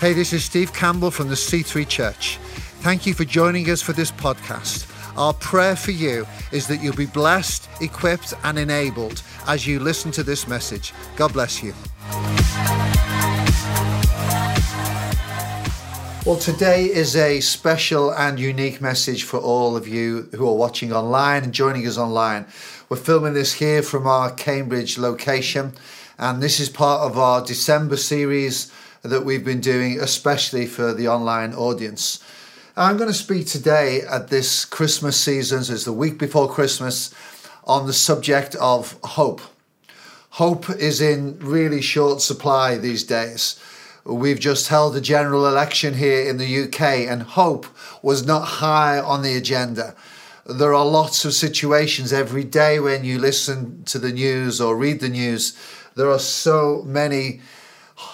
Hey, this is Steve Campbell from the C3 Church. Thank you for joining us for this podcast. Our prayer for you is that you'll be blessed, equipped, and enabled as you listen to this message. God bless you. Well, today is a special and unique message for all of you who are watching online and joining us online. We're filming this here from our Cambridge location, and this is part of our December series that we've been doing, especially for the online audience. I'm going to speak today at this Christmas season, so it's the week before Christmas, on the subject of hope. Hope is in really short supply these days. We've just held a general election here in the UK, and hope was not high on the agenda. There are lots of situations every day when you listen to the news or read the news. There are so many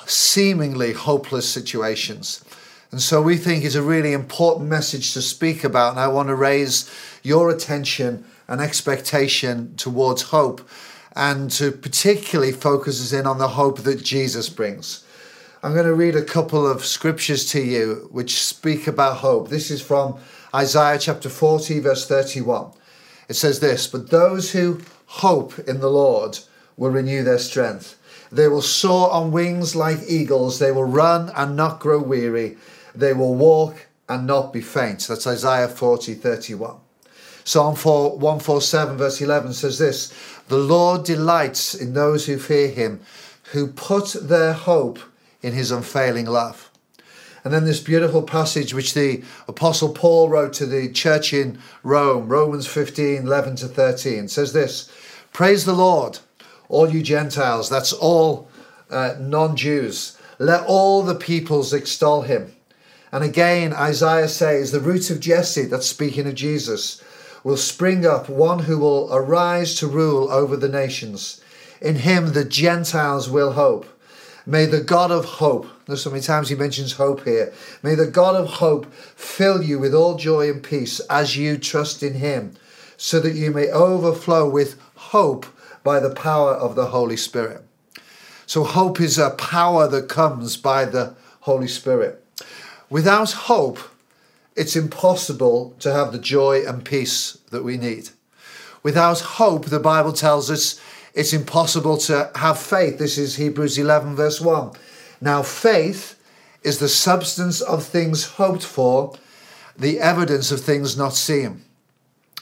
seemingly hopeless situations. And so we think it's a really important message to speak about. And I want to raise your attention and expectation towards hope and to particularly focus us in on the hope that Jesus brings. I'm going to read a couple of scriptures to you which speak about hope. This is from Isaiah chapter 40, verse 31. It says this But those who hope in the Lord will renew their strength. They will soar on wings like eagles. They will run and not grow weary. They will walk and not be faint. That's Isaiah 40, 31. Psalm 4, 147, verse 11 says this The Lord delights in those who fear him, who put their hope in his unfailing love. And then this beautiful passage which the Apostle Paul wrote to the church in Rome, Romans 15 11 to 13, says this Praise the Lord, all you Gentiles, that's all uh, non Jews. Let all the peoples extol him. And again, Isaiah says, The root of Jesse, that's speaking of Jesus, will spring up, one who will arise to rule over the nations. In him the Gentiles will hope. May the God of hope, there's so many times he mentions hope here. May the God of hope fill you with all joy and peace as you trust in him, so that you may overflow with hope by the power of the Holy Spirit. So, hope is a power that comes by the Holy Spirit. Without hope, it's impossible to have the joy and peace that we need. Without hope, the Bible tells us it's impossible to have faith. This is Hebrews 11, verse 1. Now, faith is the substance of things hoped for, the evidence of things not seen.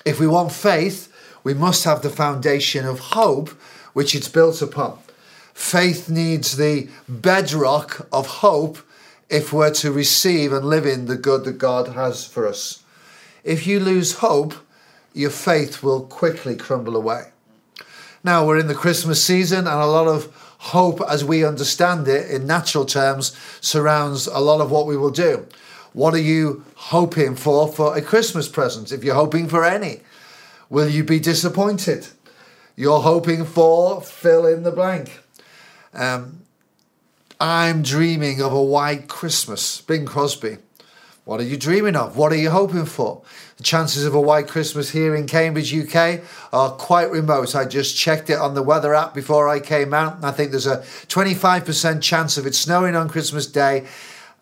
If we want faith, we must have the foundation of hope which it's built upon. Faith needs the bedrock of hope if we're to receive and live in the good that God has for us. If you lose hope, your faith will quickly crumble away. Now we're in the Christmas season, and a lot of hope, as we understand it in natural terms, surrounds a lot of what we will do. What are you hoping for for a Christmas present? If you're hoping for any, will you be disappointed? You're hoping for fill in the blank. Um, I'm dreaming of a white Christmas. Bing Crosby. What are you dreaming of? What are you hoping for? The chances of a white Christmas here in Cambridge, UK are quite remote. I just checked it on the weather app before I came out. I think there's a 25% chance of it snowing on Christmas Day.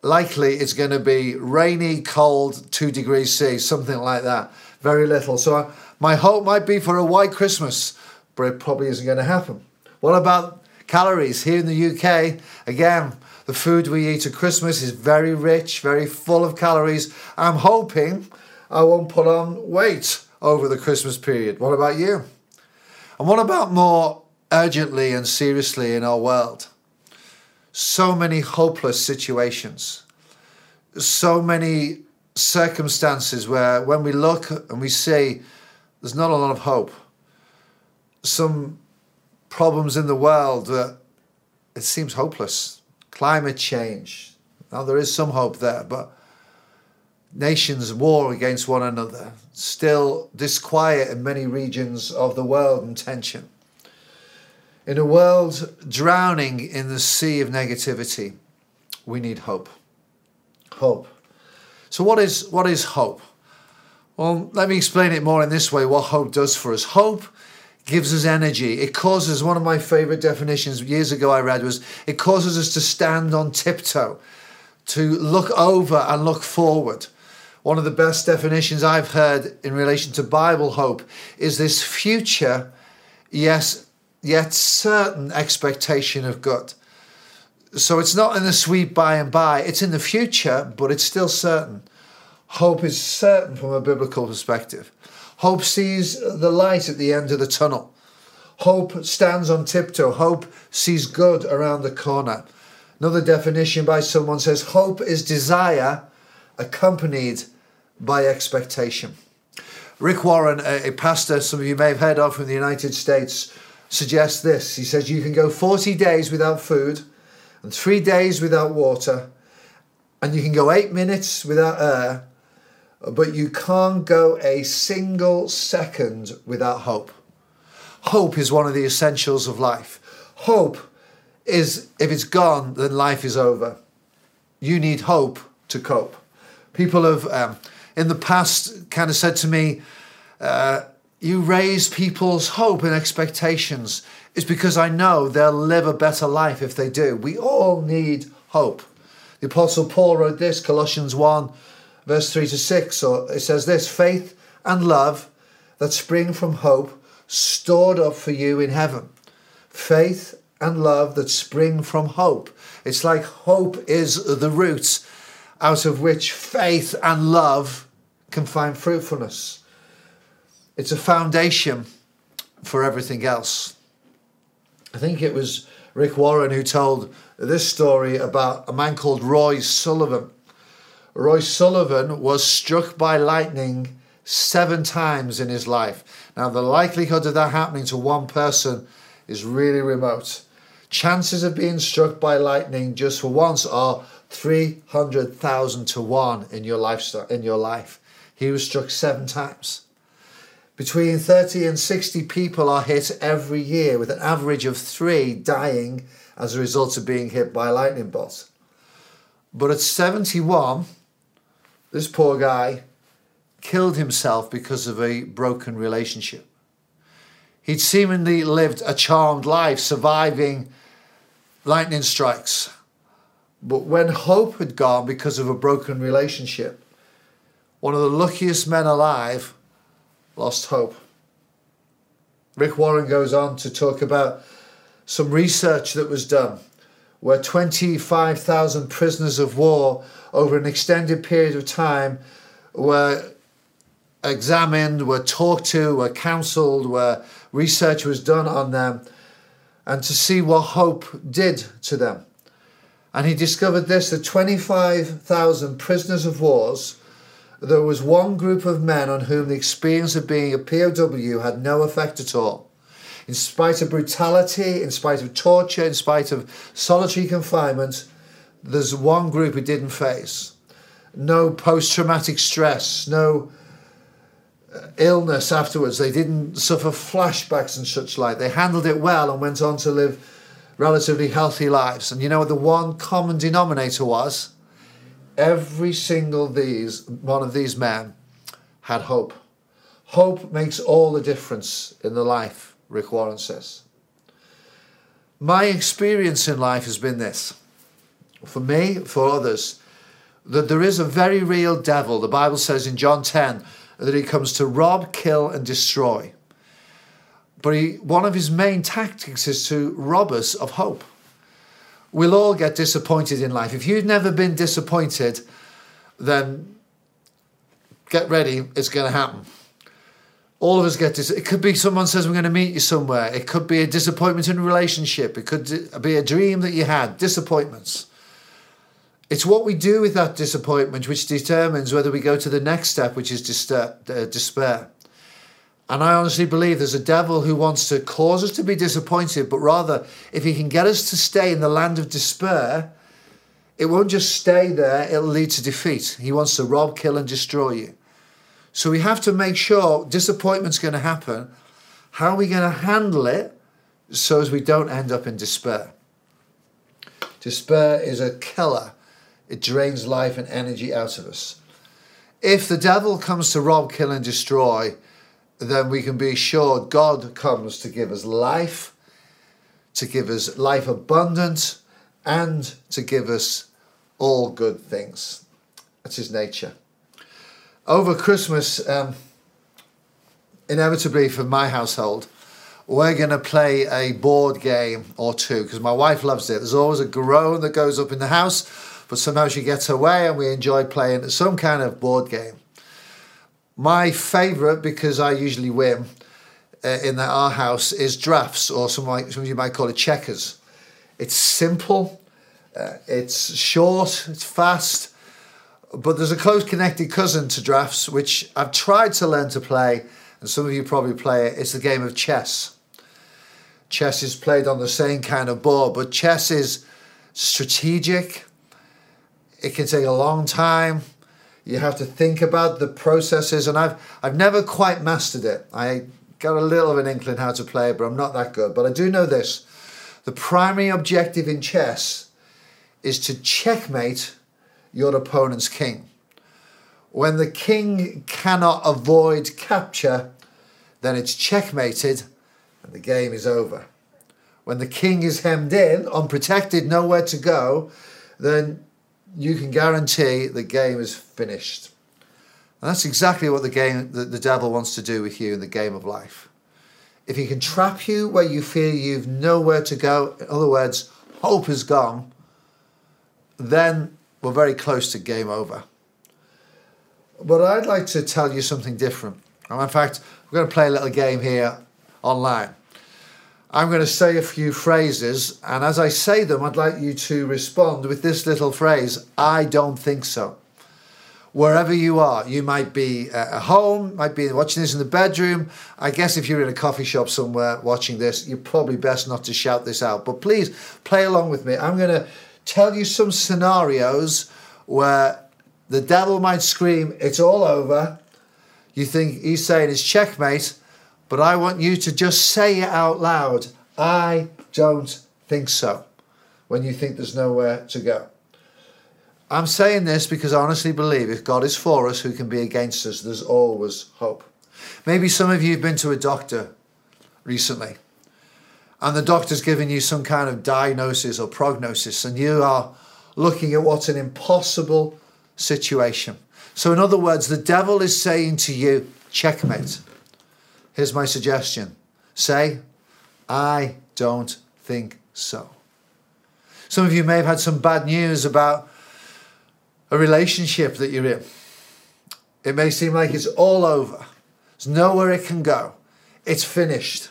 Likely it's going to be rainy, cold, two degrees C, something like that. Very little. So my hope might be for a white Christmas, but it probably isn't going to happen. What about calories here in the UK? Again, the food we eat at Christmas is very rich, very full of calories. I'm hoping I won't put on weight over the Christmas period. What about you? And what about more urgently and seriously in our world? So many hopeless situations, so many circumstances where when we look and we see there's not a lot of hope. Some problems in the world that it seems hopeless climate change. Now, there is some hope there, but nations war against one another, still disquiet in many regions of the world and tension. In a world drowning in the sea of negativity, we need hope. Hope. So, what is, what is hope? Well, let me explain it more in this way what hope does for us. Hope gives us energy. It causes one of my favorite definitions years ago I read was it causes us to stand on tiptoe, to look over and look forward. One of the best definitions I've heard in relation to Bible hope is this future, yes, yet certain expectation of good. So it's not in the sweet by and by, it's in the future, but it's still certain. Hope is certain from a biblical perspective. Hope sees the light at the end of the tunnel. Hope stands on tiptoe. Hope sees good around the corner. Another definition by someone says hope is desire accompanied by expectation. Rick Warren, a, pastor some of you may have heard of from the United States, suggests this. He says you can go 40 days without food and three days without water, and you can go eight minutes without air, but you can't go a single second without hope. Hope is one of the essentials of life. Hope is, if it's gone, then life is over. You need hope to cope. People have um, in the past kind of said to me, uh, You raise people's hope and expectations. It's because I know they'll live a better life if they do. We all need hope. The Apostle Paul wrote this, Colossians 1, verse 3 to 6. So it says this faith and love that spring from hope stored up for you in heaven. Faith and love that spring from hope. It's like hope is the root out of which faith and love can find fruitfulness. It's a foundation for everything else. I think it was Rick Warren who told this story about a man called Roy Sullivan. Roy Sullivan was struck by lightning seven times in his life. Now, the likelihood of that happening to one person is really remote. Chances of being struck by lightning just for once are 300,000 to 1 in your lifestyle in your life. He was struck 7 times. Between 30 and 60 people are hit every year with an average of 3 dying as a result of being hit by a lightning bolt. But at 71, this poor guy killed himself because of a broken relationship. He'd seemingly lived a charmed life, surviving lightning strikes but when hope had gone because of a broken relationship, one of the luckiest men alive lost hope. Rick Warren goes on to talk about some research that was done where 25,000 prisoners of war over an extended period of time were examined, were talked to, were counseled, where research was done on them, and to see what hope did to them. And he discovered this that 25,000 prisoners of wars, there was one group of men on whom the experience of being a POW had no effect at all. In spite of brutality, in spite of torture, in spite of solitary confinement, there's one group it didn't face. No post traumatic stress, no uh, illness afterwards. They didn't suffer flashbacks and such like. They handled it well and went on to live relatively healthy lives. And you know what the one common denominator was? Every single these one of these men had hope. Hope makes all the difference in the life, Rick Warren says. My experience in life has been this. For me, for others, that there is a very real devil. The Bible says in John 10 that he comes to rob, kill, and destroy. But he, one of his main tactics is to rob us of hope. We'll all get disappointed in life. If you've never been disappointed, then get ready, it's going to happen. All of us get dis- It could be someone says, We're going to meet you somewhere. It could be a disappointment in a relationship. It could be a dream that you had, disappointments. It's what we do with that disappointment which determines whether we go to the next step, which is uh, despair. And I honestly believe there's a devil who wants to cause us to be disappointed, but rather, if he can get us to stay in the land of despair, it won't just stay there, it'll lead to defeat. He wants to rob, kill, and destroy you. So we have to make sure disappointment's going to happen. How are we going to handle it so as we don't end up in despair? Despair is a killer, it drains life and energy out of us. If the devil comes to rob, kill, and destroy, then we can be sure God comes to give us life, to give us life abundant, and to give us all good things. That's his nature. Over Christmas, um, inevitably for my household, we're going to play a board game or two because my wife loves it. There's always a groan that goes up in the house, but somehow she gets away and we enjoy playing some kind of board game. My favourite, because I usually win uh, in our house, is drafts or some, some of you might call it checkers. It's simple, uh, it's short, it's fast, but there's a close connected cousin to drafts which I've tried to learn to play, and some of you probably play it. It's the game of chess. Chess is played on the same kind of board, but chess is strategic. It can take a long time. You have to think about the processes, and I've I've never quite mastered it. I got a little of an inkling how to play it, but I'm not that good. But I do know this: the primary objective in chess is to checkmate your opponent's king. When the king cannot avoid capture, then it's checkmated and the game is over. When the king is hemmed in, unprotected, nowhere to go, then you can guarantee the game is finished. And that's exactly what the game the, devil wants to do with you in the game of life. If he can trap you where you feel you've nowhere to go, in other words, hope is gone, then we're very close to game over. But I'd like to tell you something different. And in fact, we're going to play a little game here online. I'm going to say a few phrases, and as I say them, I'd like you to respond with this little phrase I don't think so. Wherever you are, you might be uh, at home, might be watching this in the bedroom. I guess if you're in a coffee shop somewhere watching this, you're probably best not to shout this out. But please play along with me. I'm going to tell you some scenarios where the devil might scream, It's all over. You think he's saying it's checkmate, but I want you to just say it out loud. I don't think so. When you think there's nowhere to go. I'm saying this because I honestly believe if God is for us, who can be against us? There's always hope. Maybe some of you have been to a doctor recently and the doctor's given you some kind of diagnosis or prognosis, and you are looking at what's an impossible situation. So, in other words, the devil is saying to you, checkmate. Here's my suggestion say, I don't think so. Some of you may have had some bad news about a relationship that you're in. It may seem like it's all over, there's nowhere it can go, it's finished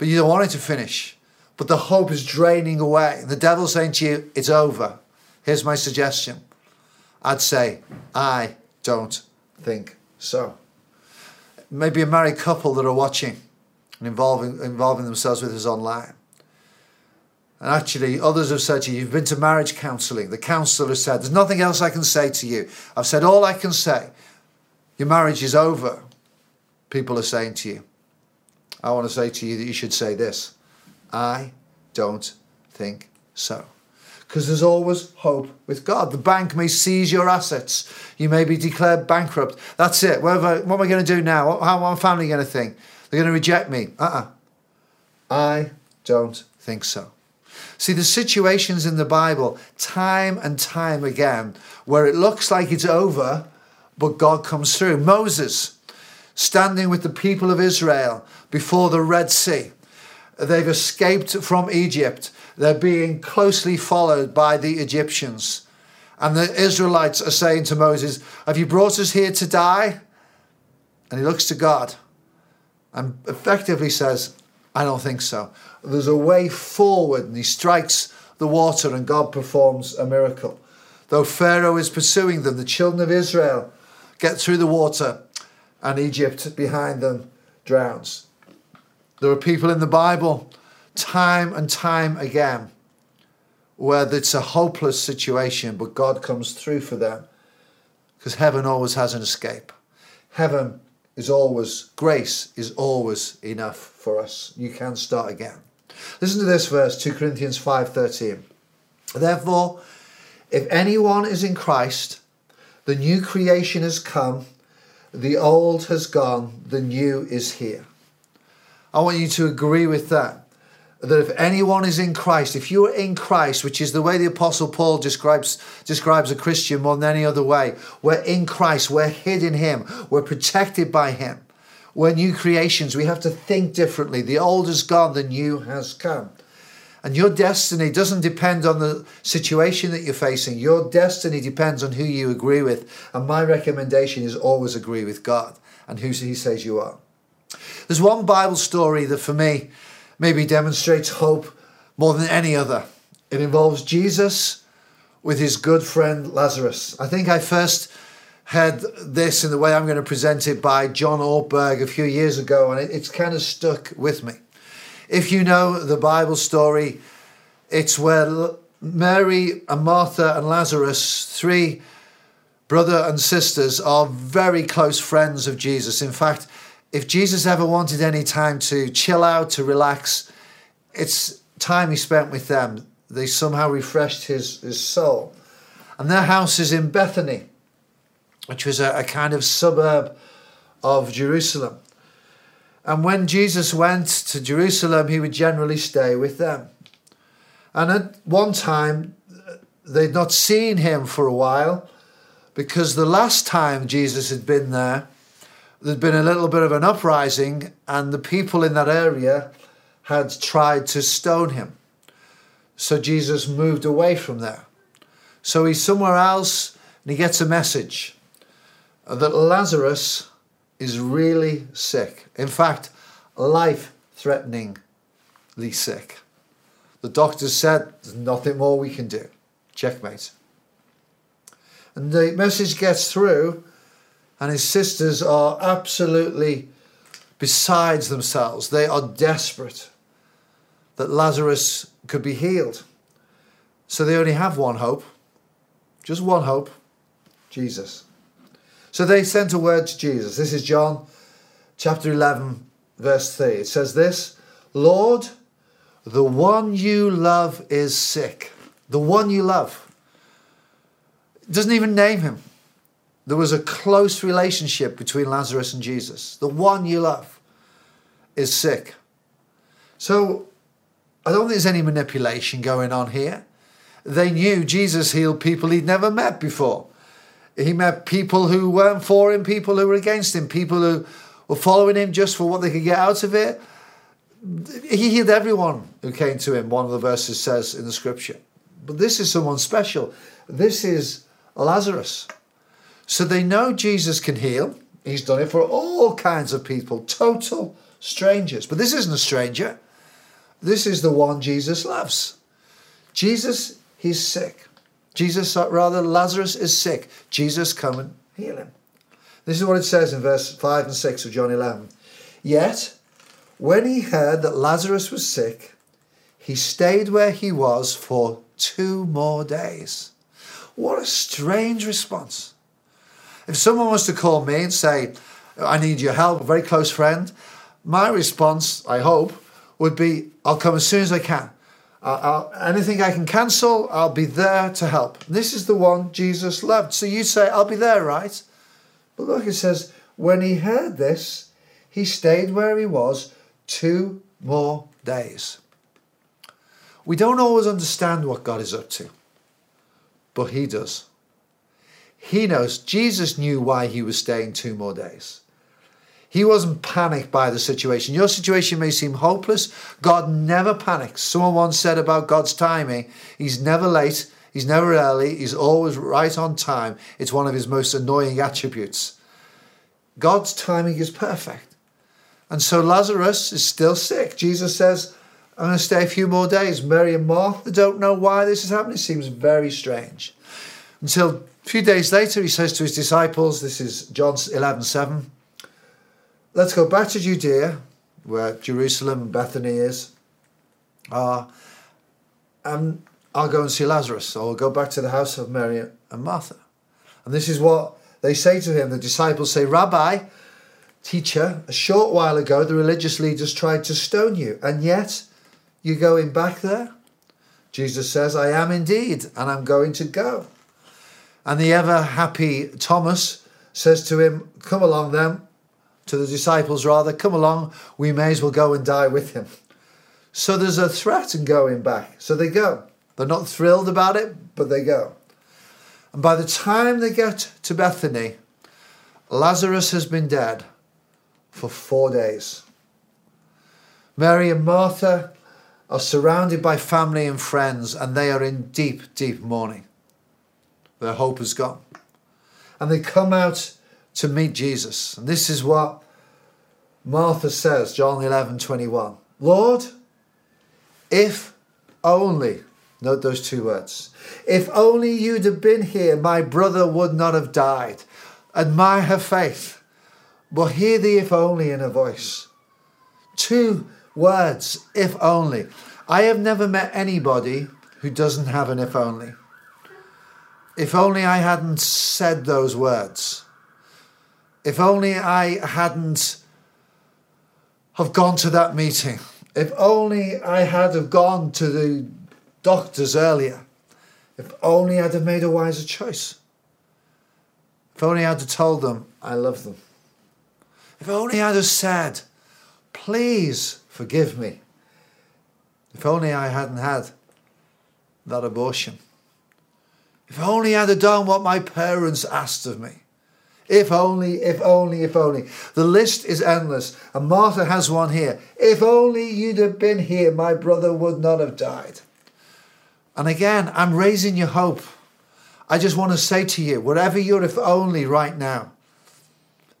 but you don't want it to finish. But the hope is draining away. The devil's saying to you, it's over. Here's my suggestion. I'd say, I don't think so. Maybe a married couple that are watching and involving, involving themselves with us online. And actually, others have said to you, You've been to marriage counselling. The counsellor has said, There's nothing else I can say to you. I've said all I can say. Your marriage is over. People are saying to you. I want to say to you that you should say this I don't think so. Because there's always hope with God. The bank may seize your assets. You may be declared bankrupt. That's it. What am I, what am I going to do now? How am my family going to think? They're going to reject me. Uh uh-uh. uh I don't think so. See, the situations in the Bible, time and time again, where it looks like it's over, but God comes through. Moses, standing with the people of Israel before the Red Sea. They've escaped from Egypt. They're being closely followed by the Egyptians. And the Israelites are saying to Moses, Have you brought us here to die? And he looks to God and effectively says, I don't think so. There's a way forward, and he strikes the water, and God performs a miracle. Though Pharaoh is pursuing them, the children of Israel get through the water and Egypt behind them drowns. There are people in the Bible, time and time again, where it's a hopeless situation, but God comes through for them because heaven always has an escape. Heaven is always, grace is always enough for us. You can start again. Listen to this verse, 2 Corinthians 5:13. Therefore, if anyone is in Christ, the new creation has come the old has gone, the new is here. I want you to agree with that. that if anyone is in Christ, if you are in Christ, which is the way the Apostle Paul describes describes a Christian more than any other way, we're in Christ, we're hid in Him, we're protected by Him. We're new creations. We have to think differently. The old is gone, the new has come. And your destiny doesn't depend on the situation that you're facing. Your destiny depends on who you agree with. And my recommendation is always agree with God and who He says you are. There's one Bible story that for me maybe demonstrates hope more than any other. It involves Jesus with his good friend Lazarus. I think I first heard this in the way I'm going to present it by John Ortberg a few years ago, and it's kind of stuck with me. If you know the Bible story, it's where Mary and Martha and Lazarus, three brother and sisters, are very close friends of Jesus. In fact, if Jesus ever wanted any time to chill out, to relax, it's time he spent with them. They somehow refreshed his, his soul. And their house is in Bethany, which was a, a kind of suburb of Jerusalem. And when Jesus went to Jerusalem, he would generally stay with them. And at one time, they'd not seen him for a while because the last time Jesus had been there, there'd been a little bit of an uprising, and the people in that area had tried to stone him. So Jesus moved away from there. So he's somewhere else, and he gets a message that Lazarus is really sick. In fact, life threateningly sick. The doctors said there's nothing more we can do. Checkmate. And the message gets through, and his sisters are absolutely besides themselves. They are desperate that Lazarus could be healed. So they only have one hope, just one hope Jesus. So they sent a word to Jesus. This is John chapter 11, verse 3. It says this Lord, the one you love is sick. The one you love. Doesn't even name him. There was a close relationship between Lazarus and Jesus. The one you love is sick. So I don't think there's any manipulation going on here. They knew Jesus healed people he'd never met before. He met people who weren't for him, people who were against him, people who were following him just for what they could get out of it. He healed everyone who came to him, one of the verses says in the scripture. But this is someone special. This is Lazarus. So they know Jesus can heal. He's done it for all kinds of people, total strangers. But this isn't a stranger. This is the one Jesus loves. Jesus, he's sick. Jesus, rather, Lazarus is sick. Jesus, come and heal him. This is what it says in verse 5 and 6 of John 11. Yet, when he heard that Lazarus was sick, he stayed where he was for two more days. What a strange response. If someone was to call me and say, I need your help, a very close friend, my response, I hope, would be, I'll come as soon as I can. I'll, anything I can cancel, I'll be there to help. This is the one Jesus loved. So you say, I'll be there, right? But look, it says, when he heard this, he stayed where he was two more days. We don't always understand what God is up to, but he does. He knows. Jesus knew why he was staying two more days. He wasn't panicked by the situation. Your situation may seem hopeless. God never panics. Someone once said about God's timing, He's never late, He's never early, He's always right on time. It's one of His most annoying attributes. God's timing is perfect. And so Lazarus is still sick. Jesus says, I'm going to stay a few more days. Mary and Martha don't know why this is happening. It seems very strange. Until a few days later, he says to his disciples, this is John 11 7, let's go back to Judea, where Jerusalem and Bethany is. Uh, and I'll go and see Lazarus. or I'll go back to the house of Mary and Martha. And this is what they say to him. The disciples say, Rabbi, teacher, a short while ago the religious leaders tried to stone you, and yet you're going back there? Jesus says, I am indeed, and I'm going to go. And the ever happy Thomas says to him, Come along then, to the disciples rather, Come along, we may as well go and die with him. So there's a threat in going back. So they go. They're not thrilled about it, but they go. And by the time they get to Bethany, Lazarus has been dead for four days. Mary and Martha are surrounded by family and friends, and they are in deep, deep mourning. Their hope has gone. And they come out to meet Jesus. And this is what Martha says, John 11 21. Lord, if only, note those two words, if only you'd have been here, my brother would not have died. Admire her faith, but hear the if only in her voice. Two words, if only. I have never met anybody who doesn't have an if only. If only I hadn't said those words. If only I hadn't have gone to that meeting. If only I had have gone to the doctors earlier. If only I'd have made a wiser choice. If only I'd have told them I love them. If only I'd have said, please forgive me. If only I hadn't had that abortion. If only I'd have done what my parents asked of me. If only, if only, if only. The list is endless, and Martha has one here. If only you'd have been here, my brother would not have died. And again, I'm raising your hope. I just want to say to you, whatever your if only right now,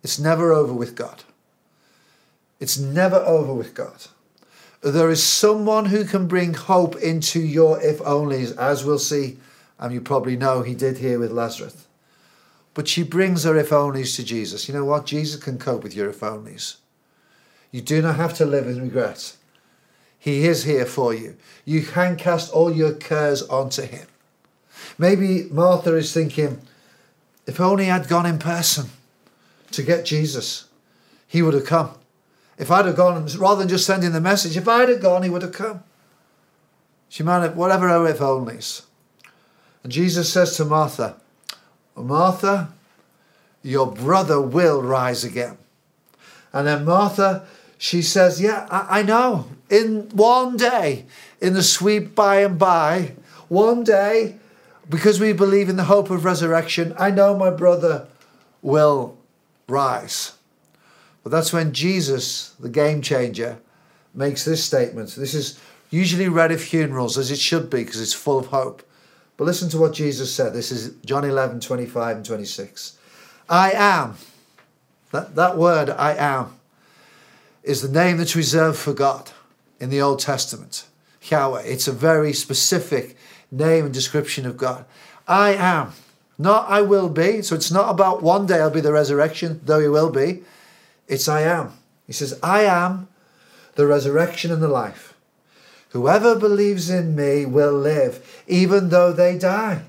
it's never over with God. It's never over with God. There is someone who can bring hope into your if onlys, as we'll see, and you probably know he did here with Lazarus. But she brings her if onlys to Jesus. You know what? Jesus can cope with your if onlys. You do not have to live in regret. He is here for you. You can cast all your cares onto him. Maybe Martha is thinking, if only I'd gone in person to get Jesus, he would have come. If I'd have gone, rather than just sending the message, if I'd have gone, he would have come. She might have, whatever her if onlys. And Jesus says to Martha, Martha, your brother will rise again. And then Martha, she says, Yeah, I, I, know. In one day, in the sweet by and by, one day, because we believe in the hope of resurrection, I know my brother will rise. But that's when Jesus, the game changer, makes this statement. This is usually read at funerals, as it should be, because it's full of hope. But listen to what Jesus said. This is John 11, 25 and 26. I am. That, that word, I am, is the name that's reserved for God in the Old Testament. Yahweh. It's a very specific name and description of God. I am. Not I will be. So it's not about one day I'll be the resurrection, though he will be. It's I am. He says, I am the resurrection and the life. Whoever believes in me will live, even though they die.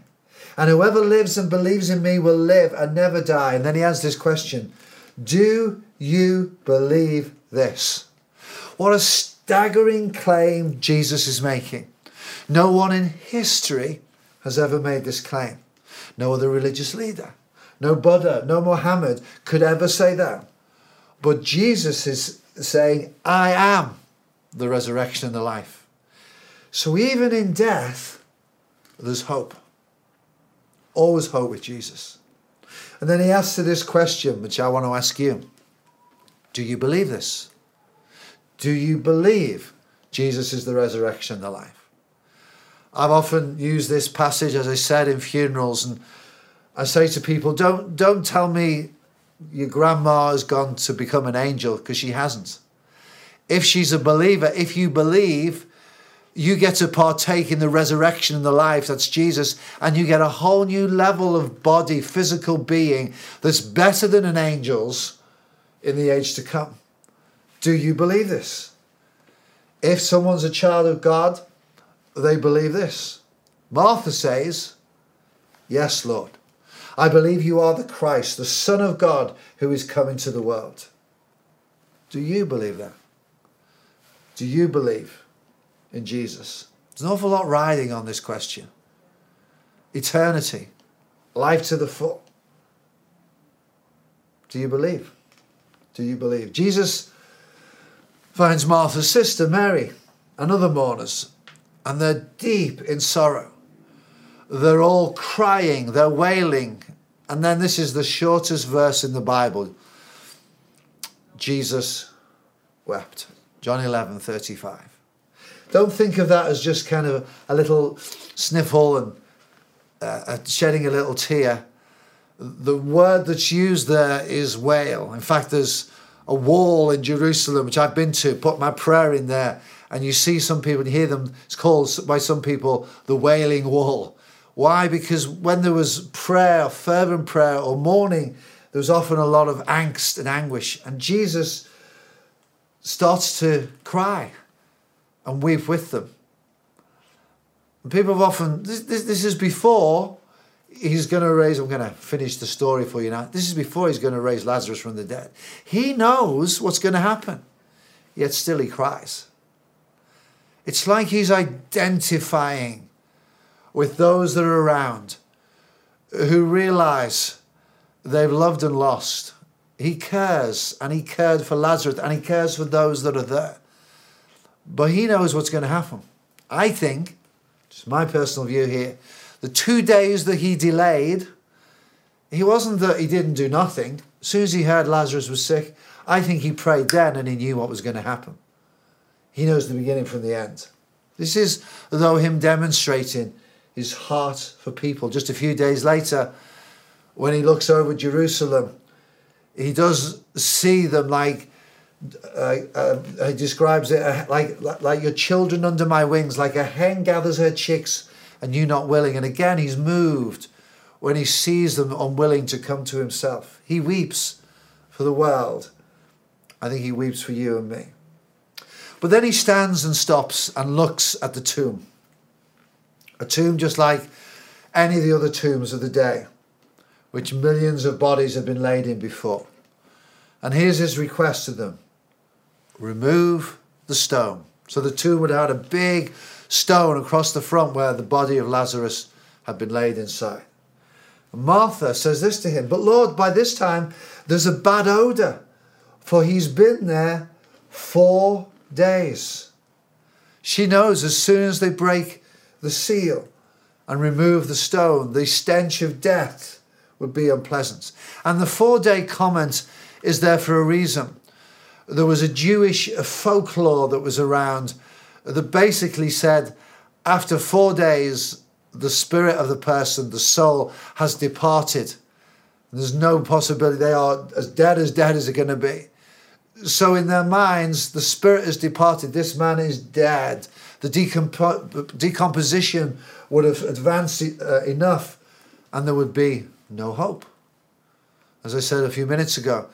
And whoever lives and believes in me will live and never die. And then he asks this question Do you believe this? What a staggering claim Jesus is making. No one in history has ever made this claim. No other religious leader, no Buddha, no Muhammad could ever say that. But Jesus is saying, I am the resurrection and the life. So even in death, there's hope. Always hope with Jesus. And then he asks this question, which I want to ask you Do you believe this? Do you believe Jesus is the resurrection and the life? I've often used this passage, as I said, in funerals, and I say to people, don't, don't tell me your grandma has gone to become an angel, because she hasn't. If she's a believer, if you believe, you get to partake in the resurrection and the life that's Jesus, and you get a whole new level of body, physical being that's better than an angel's in the age to come. Do you believe this? If someone's a child of God, they believe this. Martha says, Yes, Lord. I believe you are the Christ, the Son of God who is coming to the world. Do you believe that? Do you believe? In Jesus. There's an awful lot riding on this question. Eternity, life to the full. Do you believe? Do you believe? Jesus finds Martha's sister, Mary, and other mourners, and they're deep in sorrow. They're all crying, they're wailing. And then this is the shortest verse in the Bible Jesus wept. John 11 35. Don't think of that as just kind of a little sniffle and uh, shedding a little tear. The word that's used there is wail. In fact, there's a wall in Jerusalem, which I've been to, put my prayer in there, and you see some people, and hear them, it's called by some people the wailing wall. Why? Because when there was prayer, fervent prayer, or mourning, there was often a lot of angst and anguish. And Jesus starts to cry and weep with them. And people have often, this, this, this is before he's going to raise, I'm going to finish the story for you now. This is before he's going to raise Lazarus from the dead. He knows what's going to happen, yet still he cries. It's like he's identifying with those that are around who realize they've loved and lost. He cares, and he cared for Lazarus, and he cares for those that are there. But he knows what's going to happen. I think, just my personal view here, the two days that he delayed, he wasn't that he didn't do nothing. As soon as he heard Lazarus was sick, I think he prayed then and he knew what was going to happen. He knows the beginning from the end. This is, though, him demonstrating his heart for people. Just a few days later, when he looks over Jerusalem, he does see them like uh, uh, he describes it uh, like like your children under my wings, like a hen gathers her chicks, and you not willing. And again, he's moved when he sees them unwilling to come to himself. He weeps for the world. I think he weeps for you and me. But then he stands and stops and looks at the tomb. A tomb just like any of the other tombs of the day, which millions of bodies have been laid in before. And here's his request to them remove the stone. So the tomb would have had a big stone across the front where the body of Lazarus had been laid inside. Martha says this to him, But Lord, by this time there's a bad odour, for he's been there four days. She knows as soon as they break the seal and remove the stone, the stench of death would be unpleasant. And the four day comment is there for a reason. There was a Jewish folklore that was around that basically said after four days, the spirit of the person, the soul, has departed. There's no possibility. They are as dead as dead as they're going to be. So, in their minds, the spirit has departed. This man is dead the decomp- decomposition would have advanced uh, enough and there would be no hope. As I said a few minutes ago,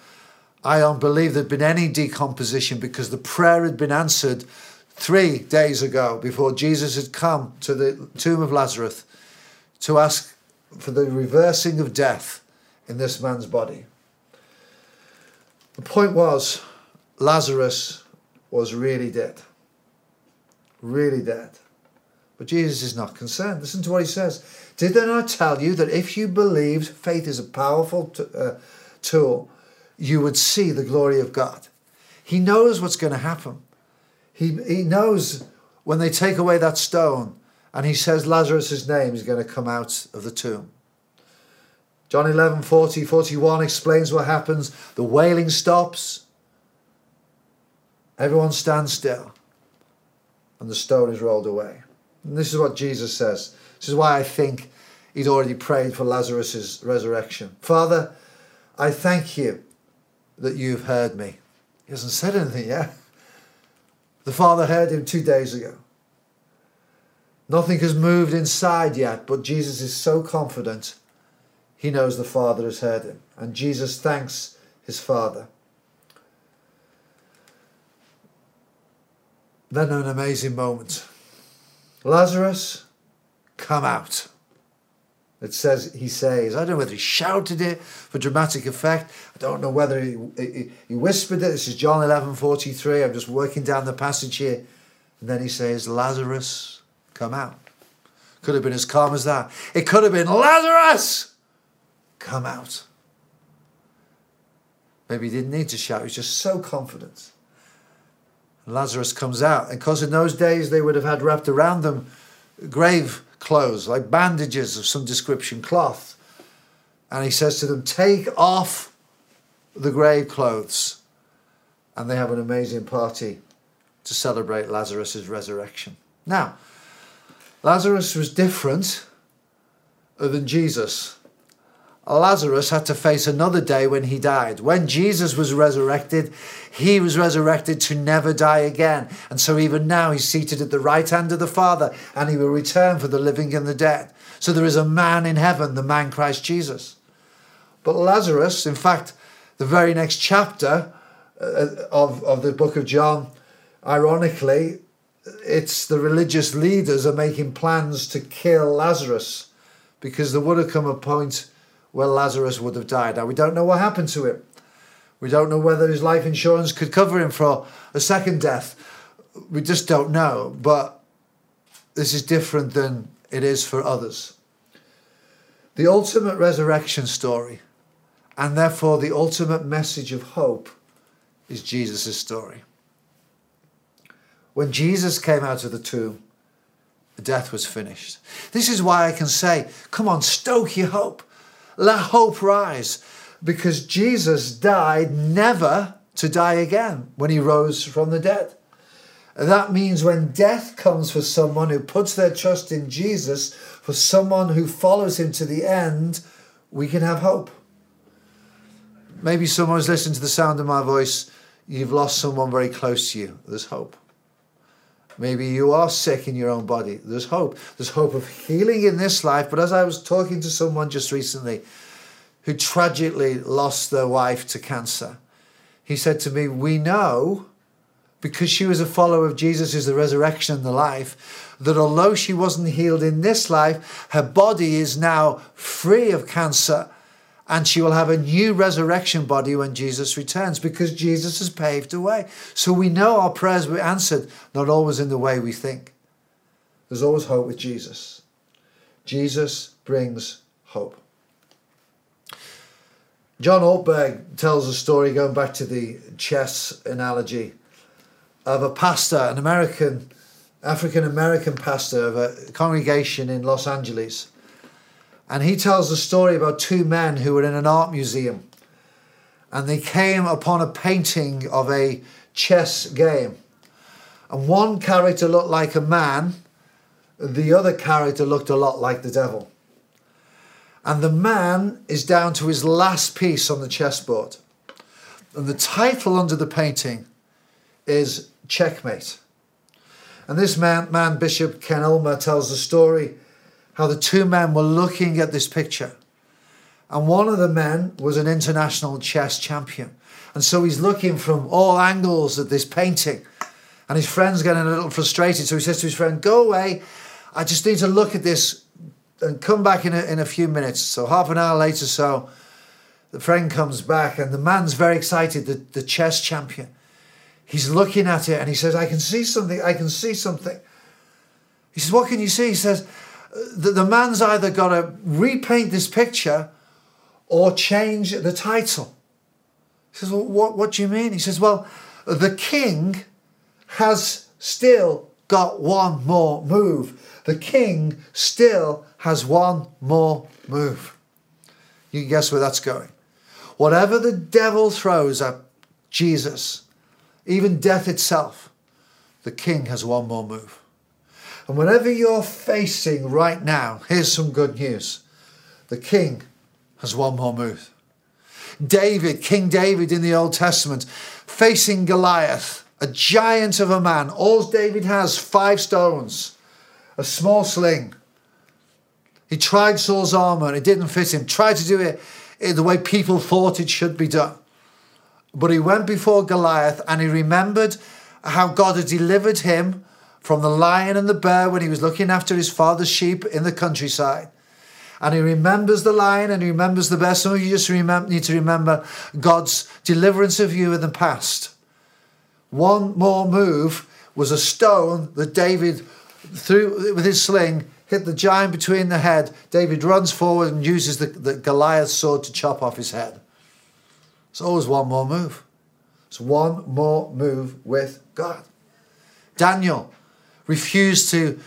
I don't believe there'd been any decomposition because the prayer had been answered three days ago before Jesus had come to the tomb of Lazarus to ask for the reversing of death in this man's body. The point was, Lazarus was really dead really dead. But Jesus is not concerned. Listen to what he says. Did I tell you that if you believed, faith is a powerful t- uh, tool, you would see the glory of God? He knows what's going to happen. He, he knows when they take away that stone and he says Lazarus' name is going to come out of the tomb. John 11, 40, 41 explains what happens. The wailing stops. Everyone stands still and the stone is rolled away. And this is what Jesus says. This is why I think he'd already prayed for Lazarus' resurrection. Father, I thank you that you've heard me. He hasn't said anything yet. The Father heard him two days ago. Nothing has moved inside yet, but Jesus is so confident he knows the Father has heard him. And Jesus thanks his Father. Then an amazing moment. Lazarus, come out. It says, he says, I don't know whether he shouted it for dramatic effect. I don't know whether he, he, he whispered it. This is John 11 43. I'm just working down the passage here. And then he says, Lazarus, come out. Could have been as calm as that. It could have been, Lazarus, come out. Maybe he didn't need to shout. He was just so confident. Lazarus comes out. And because in those days they would have had wrapped around them grave clothes, like bandages of some description, cloth. And he says to them, Take off the grave clothes. And they have an amazing party to celebrate Lazarus' resurrection. Now, Lazarus was different than Jesus. Lazarus had to face another day when he died. When Jesus was resurrected, he was resurrected to never die again. And so even now he's seated at the right hand of the Father and he will return for the living and the dead. So there is a man in heaven, the man Christ Jesus. But Lazarus, in fact, the very next chapter uh, of, of the book of John, ironically, it's the religious leaders are making plans to kill Lazarus because there would have come a point where Lazarus would have died. Now, we don't know what happened to him. We don't know whether his life insurance could cover him for a second death. We just don't know. But this is different than it is for others. The ultimate resurrection story, and therefore the ultimate message of hope, is Jesus' story. When Jesus came out of the tomb, death was finished. This is why I can say, come on, stoke your hope. Let hope rise. Because Jesus died never to die again when he rose from the dead. That means when death comes for someone who puts their trust in Jesus, for someone who follows him to the end, we can have hope. Maybe someone's listening to the sound of my voice. You've lost someone very close to you. There's hope. Maybe you are sick in your own body. There's hope. There's hope of healing in this life. But as I was talking to someone just recently who tragically lost their wife to cancer, he said to me, We know because she was a follower of Jesus, who's the resurrection and the life, that although she wasn't healed in this life, her body is now free of cancer and she will have a new resurrection body when Jesus returns because Jesus has paved the way. So we know our prayers were answered, not always in the way we think. There's always hope with Jesus. Jesus brings hope. John Ortberg tells a story going back to the chess analogy of a pastor, an American, African American pastor of a congregation in Los Angeles and he tells a story about two men who were in an art museum and they came upon a painting of a chess game. And one character looked like a man, the other character looked a lot like the devil. And the man is down to his last piece on the chessboard. And the title under the painting is Checkmate. And this man, man Bishop Ken Ulmer, tells the story how the two men were looking at this picture. And one of the men was an international chess champion. And so he's looking from all angles at this painting. And his friend's getting a little frustrated. So he says to his friend, Go away. I just need to look at this and come back in a, in a few minutes. So half an hour later, so the friend comes back and the man's very excited, the, the chess champion. He's looking at it and he says, I can see something. I can see something. He says, What can you see? He says, the, the man's either got to repaint this picture or change the title. He says, Well, what, what do you mean? He says, Well, the king has still got one more move. The king still has one more move. You can guess where that's going. Whatever the devil throws at Jesus, even death itself, the king has one more move. And whatever you're facing right now, here's some good news. The king has one more move. David, King David in the Old Testament, facing Goliath, a giant of a man. All David has, five stones, a small sling. He tried Saul's armor and it didn't fit him. Tried to do it the way people thought it should be done. But he went before Goliath and he remembered how God had delivered him from the lion and the bear when he was looking after his father's sheep in the countryside. And he remembers the lion and he remembers the bear. Some of you just remember, need to remember God's deliverance of you in the past. One more move was a stone that David threw with his sling, hit the giant between the head. David runs forward and uses the, the Goliath sword to chop off his head. It's always one more move. It's one more move with God. Daniel refused to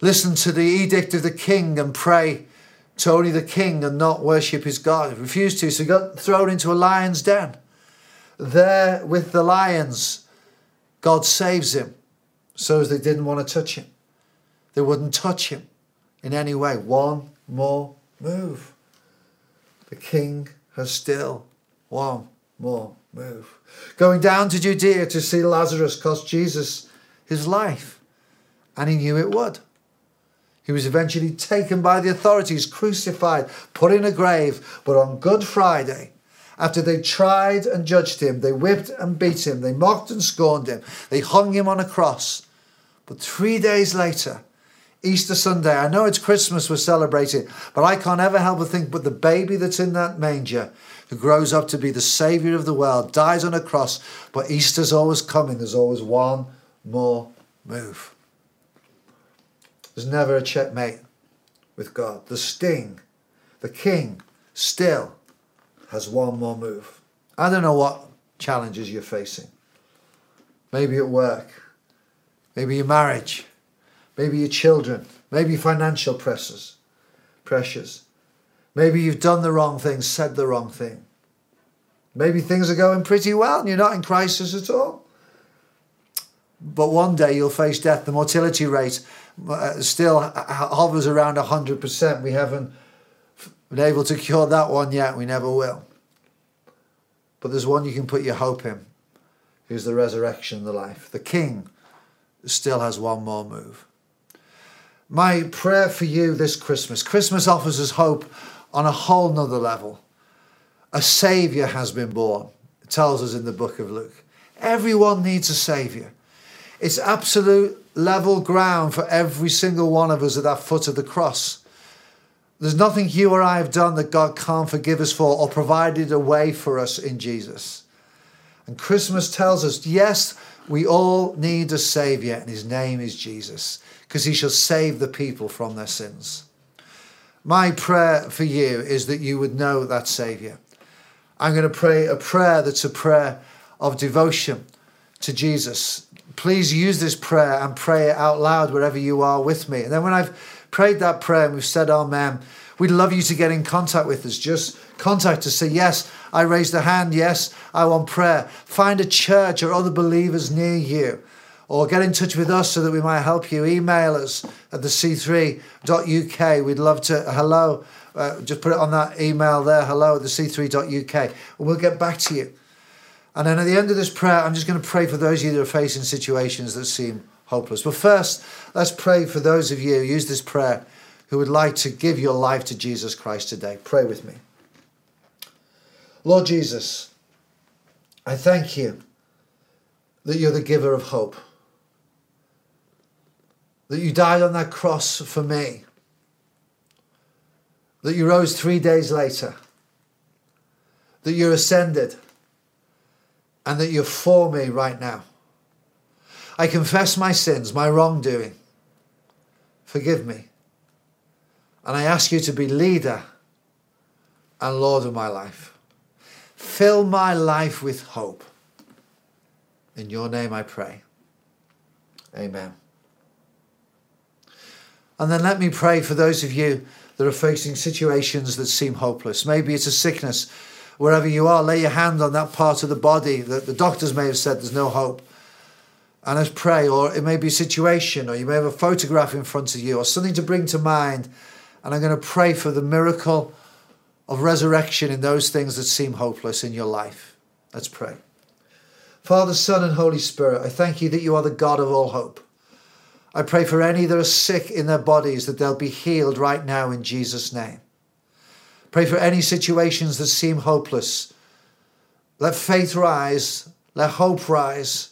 listen to the edict of the king and pray to only the king and not worship his God. He refused to, so he got thrown into a lion's den. There with the lions, God saves him so they didn't want to touch him. They wouldn't touch him in any way. One more move. The king has still one more move. Going down to Judea to see Lazarus cost Jesus his life, and he knew it would. He was eventually taken by the authorities, crucified, put in a grave, but on Good Friday, after they tried and judged him, they whipped and beat him, they mocked and scorned him, they hung him on a cross. But three days later, Easter Sunday, I know it's Christmas we're celebrating, but I can't ever help but think, but the baby that's in that manger, who grows up to be the Saviour of the world, dies on a cross, but Easter's always coming. There's always one more move. There's never a checkmate with God. The sting, the king, still has one more move. I don't know what challenges you're facing. Maybe at work, maybe your marriage, maybe your children, maybe financial pressures, pressures. Maybe you've done the wrong thing, said the wrong thing. Maybe things are going pretty well and you're not in crisis at all. But one day you'll face death. The mortality rate Uh, still uh, uh, hovers around 100%. We haven't been able to cure that one yet. We never will. But there's one you can put your hope in, who's the resurrection, the life. The King still has one more move. My prayer for you this Christmas Christmas offers us hope on a whole nother level. A Saviour has been born, it tells us in the book of Luke. Everyone needs a Saviour. It's absolute level ground for every single one of us at that foot of the cross. There's nothing you or I have done that God can't forgive us for or provided a way for us in Jesus. And Christmas tells us, yes, we all need a Saviour, and his name is Jesus, because he shall save the people from their sins. My prayer for you is that you would know that Saviour. I'm going to pray a prayer that's a prayer of devotion to Jesus. Please use this prayer and pray it out loud wherever you are with me. And then when I've prayed that prayer and we've said Amen, we'd love you to get in contact with us. Just contact us. Say, Yes, I raised a hand. Yes, I want prayer. Find a church or other believers near you. Or get in touch with us so that we might help you. Email us at the c3.uk. We'd love to. Hello. Uh, just put it on that email there. Hello at the c3.uk. And we'll get back to you. And then at the end of this prayer, I'm just going to pray for those of you that are facing situations that seem hopeless. But first, let's pray for those of you, use this prayer, who would like to give your life to Jesus Christ today. Pray with me. Lord Jesus, I thank you that you're the giver of hope, that you died on that cross for me, that you rose three days later, that you're ascended, and that you're for me right now. I confess my sins, my wrongdoing. Forgive me. And I ask you to be leader and Lord of my life. Fill my life with hope. In your name I pray. Amen. And then let me pray for those of you that are facing situations that seem hopeless. Maybe it's a sickness. Wherever you are, lay your hand on that part of the body that the doctors may have said there's no hope and let's pray. Or it may be a situation, or you may have a photograph in front of you, or something to bring to mind. And I'm going to pray for the miracle of resurrection in those things that seem hopeless in your life. Let's pray. Father, Son, and Holy Spirit, I thank you that you are the God of all hope. I pray for any that are sick in their bodies that they'll be healed right now in Jesus' name. Pray for any situations that seem hopeless. Let faith rise, let hope rise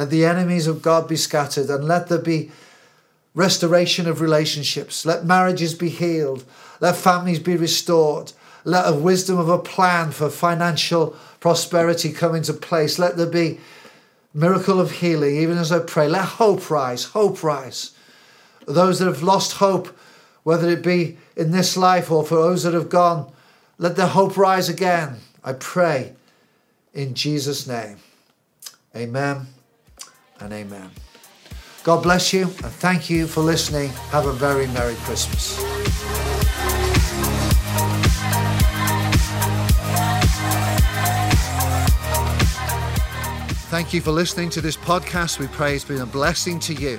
let the enemies of God be scattered, and let there be restoration of relationships. Let marriages be healed. Let families be restored. Let a wisdom of a plan for financial prosperity come into place. Let there be miracle of healing, even as I pray. Let hope rise, hope rise. Those that have lost hope, whether it be in this life or for those that have gone, let their hope rise again. I pray in Jesus' name. Amen and amen. God bless you and thank you for listening. Have a very Merry Christmas. Thank you for listening to this podcast. We pray it's been a blessing to you.